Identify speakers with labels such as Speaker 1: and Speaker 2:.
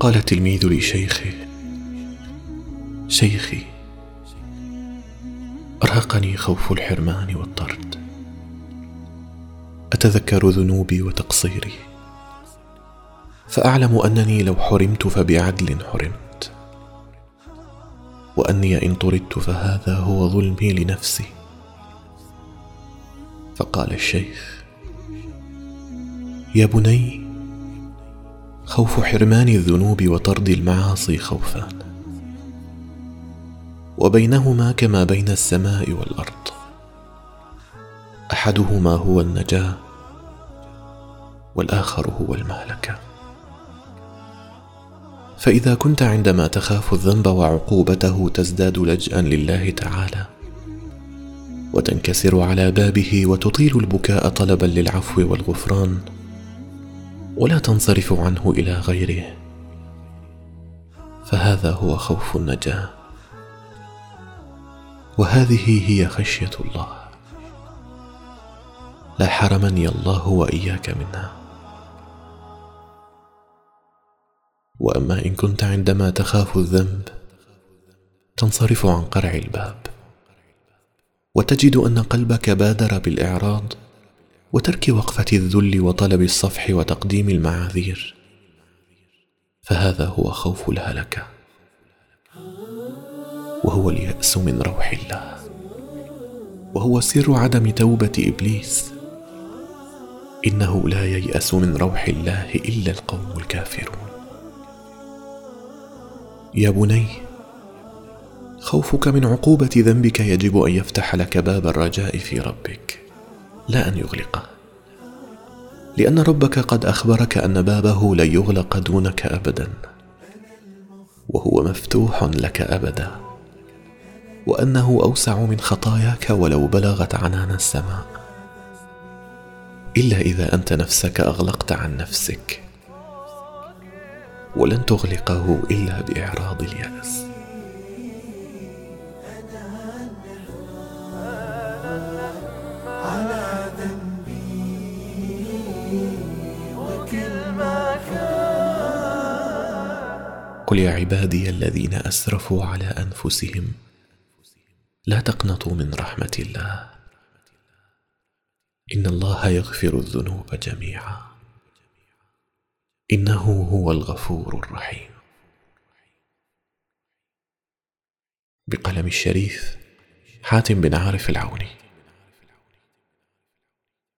Speaker 1: قال تلميذ لشيخه شيخي أرهقني خوف الحرمان والطرد. أتذكر ذنوبي وتقصيري فأعلم أنني لو حرمت فبعدل حرمت. وأني إن طردت فهذا هو ظلمي لنفسي. فقال الشيخ يا بني خوف حرمان الذنوب وطرد المعاصي خوفان وبينهما كما بين السماء والأرض. أحدهما هو النجاة والآخر هو المهلكة. فإذا كنت عندما تخاف الذنب وعقوبته تزداد لجا لله تعالى وتنكسر على بابه وتطيل البكاء طلبا للعفو والغفران ولا تنصرف عنه إلى غيره. فهذا هو خوف النجاة. وهذه هي خشية الله. لا حرمني الله وإياك منها. وأما إن كنت عندما تخاف الذنب تنصرف عن قرع الباب. وتجد أن قلبك بادر بالإعراض وترك وقفة الذل وطلب الصفح وتقديم المعاذير. فهذا هو خوف الهلكه وهو اليأس من روح الله. وهو سر عدم توبة إبليس. إنه لا ييأس من روح الله إلا القوم الكافرون. يا بني خوفك من عقوبة ذنبك يجب أن يفتح لك باب الرجاء في ربك. لا أن يغلقه. لأن ربك قد أخبرك أن بابه لن يغلق دونك ابدا وهو مفتوح لك ابدا وأنه أوسع من خطاياك ولو بلغت عنان السماء. إلا إذا أنت نفسك أغلقت عن نفسك ولن تغلقه إلا بإعراض اليأس. قل يا عبادي الذين أسرفوا على أنفسهم لا تقنطوا من رحمة الله. إن الله يغفر الذنوب جميعا. إنه هو الغفور الرحيم. بقلم الشريف حاتم بن عارف العوني.